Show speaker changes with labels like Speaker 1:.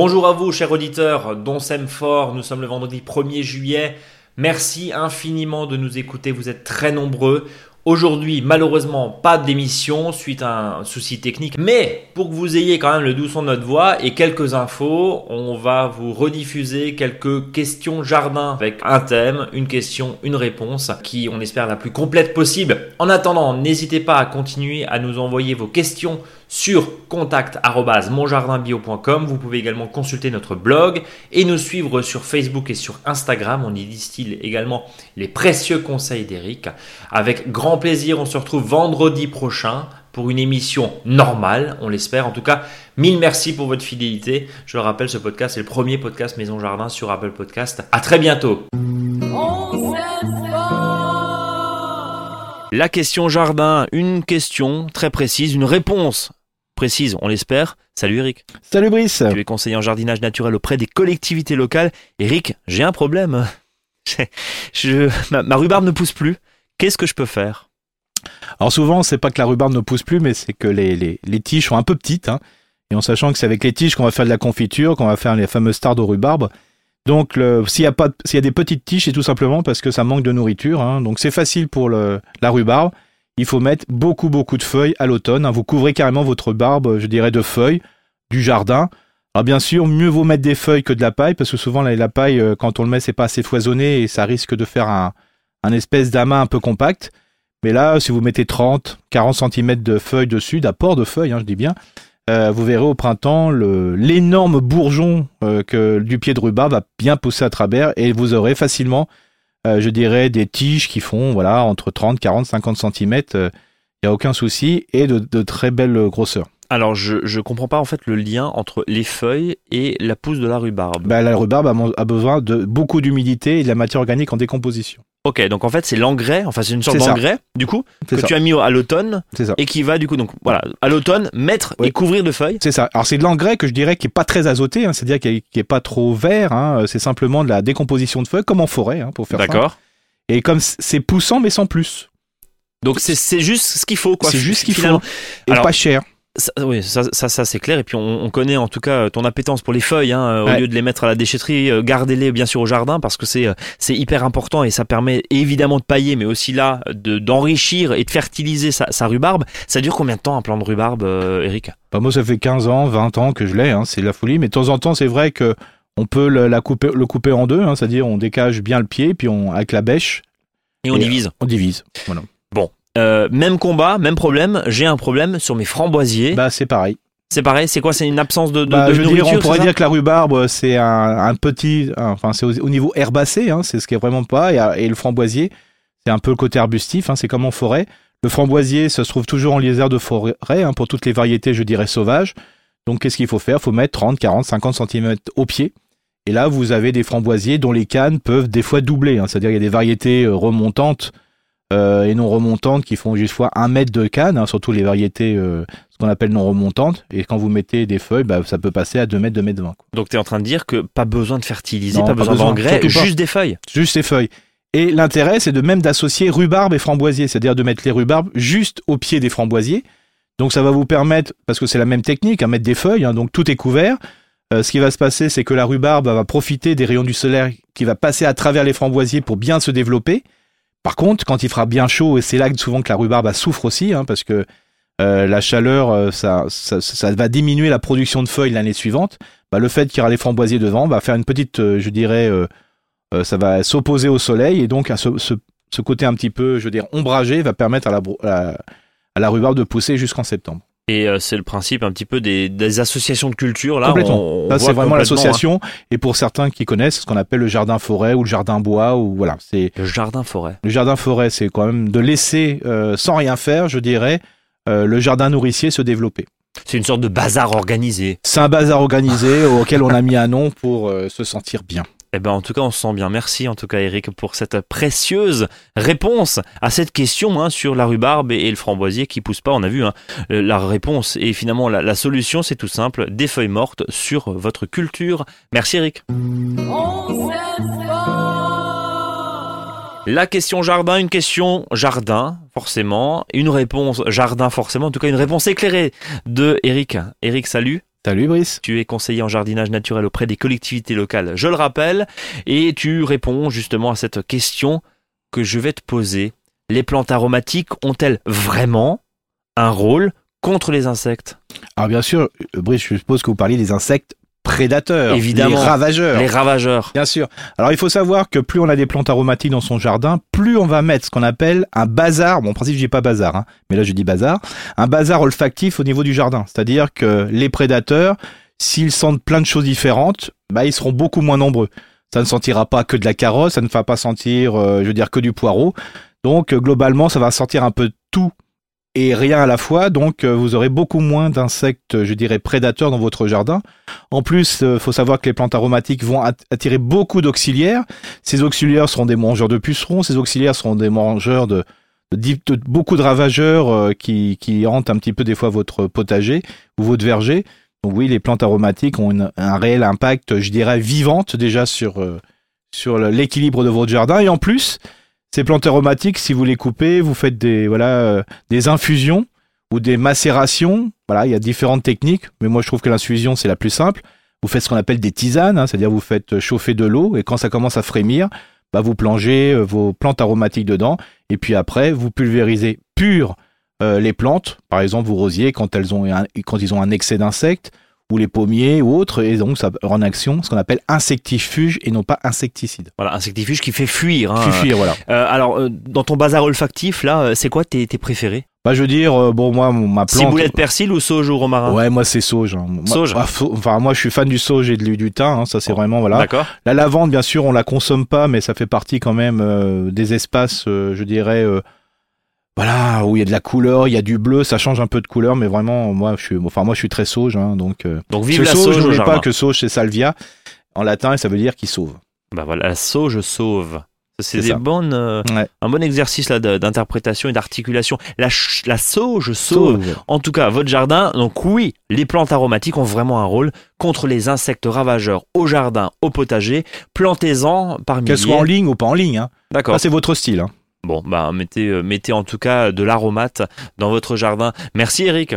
Speaker 1: Bonjour à vous, chers auditeurs, dont fort. Nous sommes le vendredi 1er juillet. Merci infiniment de nous écouter. Vous êtes très nombreux. Aujourd'hui, malheureusement, pas d'émission suite à un souci technique, mais pour que vous ayez quand même le doux son de notre voix et quelques infos, on va vous rediffuser quelques questions jardin avec un thème, une question, une réponse qui, on espère, la plus complète possible. En attendant, n'hésitez pas à continuer à nous envoyer vos questions sur contact@monjardinbio.com. Vous pouvez également consulter notre blog et nous suivre sur Facebook et sur Instagram. On y distille également les précieux conseils d'Eric. Avec grand plaisir, on se retrouve vendredi prochain pour une émission normale, on l'espère. En tout cas, mille merci pour votre fidélité. Je le rappelle, ce podcast est le premier podcast Maison Jardin sur Apple Podcast. À très bientôt. La question jardin, une question très précise, une réponse précise, on l'espère. Salut Eric.
Speaker 2: Salut Brice.
Speaker 1: Tu es conseiller en jardinage naturel auprès des collectivités locales. Eric, j'ai un problème. Je, ma, rhubarbe ne pousse plus. Qu'est-ce que je peux faire?
Speaker 2: Alors souvent, c'est pas que la rhubarbe ne pousse plus, mais c'est que les, les, tiges sont un peu petites. Hein. et en sachant que c'est avec les tiges qu'on va faire de la confiture, qu'on va faire les fameuses tardes de rhubarbe. Donc s'il y a pas, y a des petites tiges, c'est tout simplement parce que ça manque de nourriture. Hein. Donc c'est facile pour le, la rhubarbe il faut mettre beaucoup beaucoup de feuilles à l'automne. Hein. Vous couvrez carrément votre barbe, je dirais, de feuilles du jardin. Alors bien sûr, mieux vaut mettre des feuilles que de la paille, parce que souvent la, paille, euh, quand on le met, c'est pas assez foisonné et ça risque de faire un, espèce d'amas un peu compact. Mais là, si vous mettez 30, 40 cm de feuilles dessus, d'apport de feuilles, hein, je dis bien, euh, vous verrez au printemps l'énorme bourgeon euh, que du pied de rhubarbe va bien pousser à travers et vous aurez facilement je dirais des tiges qui font voilà entre 30, 40, 50 cm, il n'y a aucun souci, et de, très belles grosseurs.
Speaker 1: Alors, je ne comprends pas en fait le lien entre les feuilles et la pousse de la rhubarbe.
Speaker 2: Bah, la rhubarbe a, besoin de beaucoup d'humidité et de la matière organique en décomposition.
Speaker 1: Ok, donc en fait c'est l'engrais, enfin c'est une sorte d'engrais du coup que tu as mis à l'automne et qui va du coup donc voilà à l'automne mettre et couvrir de feuilles.
Speaker 2: C'est ça. Alors c'est de l'engrais que je dirais qui est pas très azoté, hein, c'est-à-dire qui est, pas trop vert. Hein, c'est simplement de la décomposition de feuilles comme en forêt hein, pour faire ça.
Speaker 1: D'accord.
Speaker 2: Et comme c'est poussant mais sans plus.
Speaker 1: Donc c'est juste ce qu'il faut quoi.
Speaker 2: C'est juste ce qu'il faut et pas cher.
Speaker 1: Ça, oui, ça, ça, c'est clair. Et puis on, connaît en tout cas ton appétence pour les feuilles. Hein, Au lieu de les mettre à la déchetterie, euh, gardez-les bien sûr au jardin parce que c'est euh, c'est hyper important et ça permet évidemment de pailler, mais aussi là de d'enrichir et de fertiliser sa, sa, rhubarbe. Ça dure combien de temps un plant de rhubarbe, euh, Eric?
Speaker 2: Bah Moi, ça fait 15 ans, 20 ans que je l'ai. Hein, c'est la folie. Mais de temps en temps, c'est vrai que on peut le, la couper, le couper en deux. Hein, C'est-à-dire on décage bien le pied, puis on avec la bêche.
Speaker 1: Et on divise.
Speaker 2: On divise. Voilà.
Speaker 1: Euh, même combat, même problème. J'ai un problème sur mes framboisiers.
Speaker 2: Bah c'est pareil.
Speaker 1: C'est pareil, c'est quoi C'est une absence de, de,
Speaker 2: bah,
Speaker 1: je
Speaker 2: nourriture, On pourrait dire que la rhubarbe, c'est un, petit, enfin c'est au, niveau herbacé, hein, c'est ce qui est vraiment pas, et, le framboisier, c'est un peu le côté arbustif, hein, c'est comme en forêt. Le framboisier, ça se trouve toujours en lisière de forêt, hein, pour toutes les variétés, je dirais sauvages. Donc qu'est-ce qu'il faut faire? Il faut mettre 30, 40, 50 cm au pied. Et là, vous avez des framboisiers dont les cannes peuvent des fois doubler. C'est-à-dire il y a des variétés euh, remontantes et non remontantes qui font jusqu'à un mètre de canne, hein, surtout les variétés euh, ce qu'on appelle non remontantes. Et quand vous mettez des feuilles, bah, ça peut passer à 2 mètres, 2 mètres 20.
Speaker 1: Donc tu es en train de dire que pas besoin de fertiliser, pas, besoin d'engrais, juste des feuilles.
Speaker 2: Juste des feuilles. Et l'intérêt, c'est de même d'associer rhubarbe et framboisier, c'est-à-dire de mettre les rhubarbes juste au pied des framboisiers. Donc ça va vous permettre, parce que c'est la même technique, à hein, mettre des feuilles, hein, donc tout est couvert. Euh, ce qui va se passer, c'est que la rhubarbe va profiter des rayons du soleil qui va passer à travers les framboisiers pour bien se développer. Par contre, quand il fera bien chaud, et c'est là souvent que la rhubarbe souffre aussi, hein, parce que euh, la chaleur, euh, ça, va diminuer la production de feuilles l'année suivante. Bah, le fait qu'il y aura les framboisiers devant va faire une petite, euh, je dirais, ça va s'opposer au soleil et donc à ce, côté un petit peu, je veux dire, ombragé va permettre à la rhubarbe de pousser jusqu'en septembre.
Speaker 1: Et euh, c'est le principe un petit peu des, des associations de culture. Là,
Speaker 2: complètement. là, c'est vraiment l'association. Hein. Et pour certains qui connaissent, ce qu'on appelle le jardin forêt ou le jardin bois ou voilà, c'est
Speaker 1: le jardin forêt.
Speaker 2: Le jardin forêt, c'est quand même de laisser euh, sans rien faire, je dirais, euh, le jardin nourricier se développer.
Speaker 1: C'est une sorte de bazar organisé.
Speaker 2: C'est un bazar organisé auquel on a mis un nom pour se sentir bien.
Speaker 1: Eh ben, en tout cas, on se sent bien. Merci, en tout cas, Eric, pour cette précieuse réponse à cette question hein, sur la rhubarbe et, le framboisier qui pousse pas. On a vu hein, euh, la réponse et finalement la, solution, c'est tout simple des feuilles mortes sur votre culture. Merci, Eric. La question jardin, une question jardin, forcément. Une réponse jardin, forcément. En tout cas, une réponse éclairée de Eric. Eric, salut.
Speaker 2: Salut Brice.
Speaker 1: Tu es conseiller en jardinage naturel auprès des collectivités locales, je le rappelle, et tu réponds justement à cette question que je vais te poser. Les plantes aromatiques ont-elles vraiment un rôle contre les insectes?
Speaker 2: Alors bien sûr, euh, Brice, je suppose que vous parliez des insectes prédateurs,
Speaker 1: Évidemment.
Speaker 2: les ravageurs.
Speaker 1: Les ravageurs.
Speaker 2: Bien sûr. Alors il faut savoir que plus on a des plantes aromatiques dans son jardin, plus on va mettre ce qu'on appelle un bazar. Bon, en principe, je dis pas bazar, hein, mais là je dis bazar. Un bazar olfactif au niveau du jardin. C'est-à-dire que les prédateurs, s'ils sentent plein de choses différentes, bah ils seront beaucoup moins nombreux. Ça ne sentira pas que de la carotte, ça ne va pas sentir, euh, je veux dire, que du poireau. Donc euh, globalement, ça va sentir un peu tout et rien à la fois. Donc euh, vous aurez beaucoup moins d'insectes, je dirais, prédateurs dans votre jardin. En plus, il faut savoir que les plantes aromatiques vont at- attirer beaucoup d'auxiliaires. Ces auxiliaires seront des mangeurs de pucerons, ces auxiliaires seront des mangeurs de, de, de beaucoup de ravageurs euh, qui, qui hantent un petit peu des fois votre potager ou votre verger. Donc oui, les plantes aromatiques ont une- un réel impact, je dirais, vivante déjà sur, euh, sur l'équilibre de votre jardin. Et en plus, ces plantes aromatiques, si vous les coupez, vous faites des, voilà, euh, des infusions ou des macérations. Voilà, il y a différentes techniques, mais moi je trouve que l'infusion c'est la plus simple. Vous faites ce qu'on appelle des tisanes, hein, c'est-à-dire vous faites chauffer de l'eau et quand ça commence à frémir, bah, vous plongez euh, vos plantes aromatiques dedans et puis après vous pulvérisez pur euh, les plantes, par exemple vos rosiers quand elles ont quand ils ont un excès d'insectes ou les pommiers ou autres et donc ça en action ce qu'on appelle insectifuge et non pas insecticide.
Speaker 1: Voilà, insectifuge qui fait fuir. hein.
Speaker 2: Fuir, voilà.
Speaker 1: Euh, alors, euh, dans ton bazar olfactif, là, euh, c'est quoi tes, tes préférés?
Speaker 2: Bah je veux dire bon moi ma plante
Speaker 1: Ciboulette persil ou sauge ou romarin?
Speaker 2: Ouais, moi c'est sauge. hein. Moi-
Speaker 1: Sauge.
Speaker 2: ah, faut- Enfin, moi je suis fan du sauge et de, du thym. hein, ça c'est vraiment voilà.
Speaker 1: D'accord.
Speaker 2: La lavande, bien sûr, on la consomme pas, mais ça fait partie quand même euh, des espaces, euh, je dirais, euh, voilà, où il y a de la couleur, il y a du bleu, ça change un peu de couleur, mais vraiment, moi je suis, enfin moi je suis très sauge, hein, donc. euh,
Speaker 1: Donc, vive la
Speaker 2: sauge,
Speaker 1: sauge jardin.
Speaker 2: pas que sauge c'est salvia en latin et ça veut dire qu'il sauve.
Speaker 1: Bah voilà, la sauge sauve. C'est des bonnes, euh,
Speaker 2: Ouais.
Speaker 1: un bon exercice là d'interprétation et d'articulation. La, la sauge sauve. En tout cas, votre jardin, donc oui, les plantes aromatiques ont vraiment un rôle contre les insectes ravageurs au jardin, au potager. Plantez-en par milliers.
Speaker 2: Qu'elle soit en ligne ou pas en ligne, hein.
Speaker 1: D'accord.
Speaker 2: C'est votre style. Hein.
Speaker 1: Bon, bah mettez, euh, mettez en tout cas de l'aromate dans votre jardin. Merci Eric.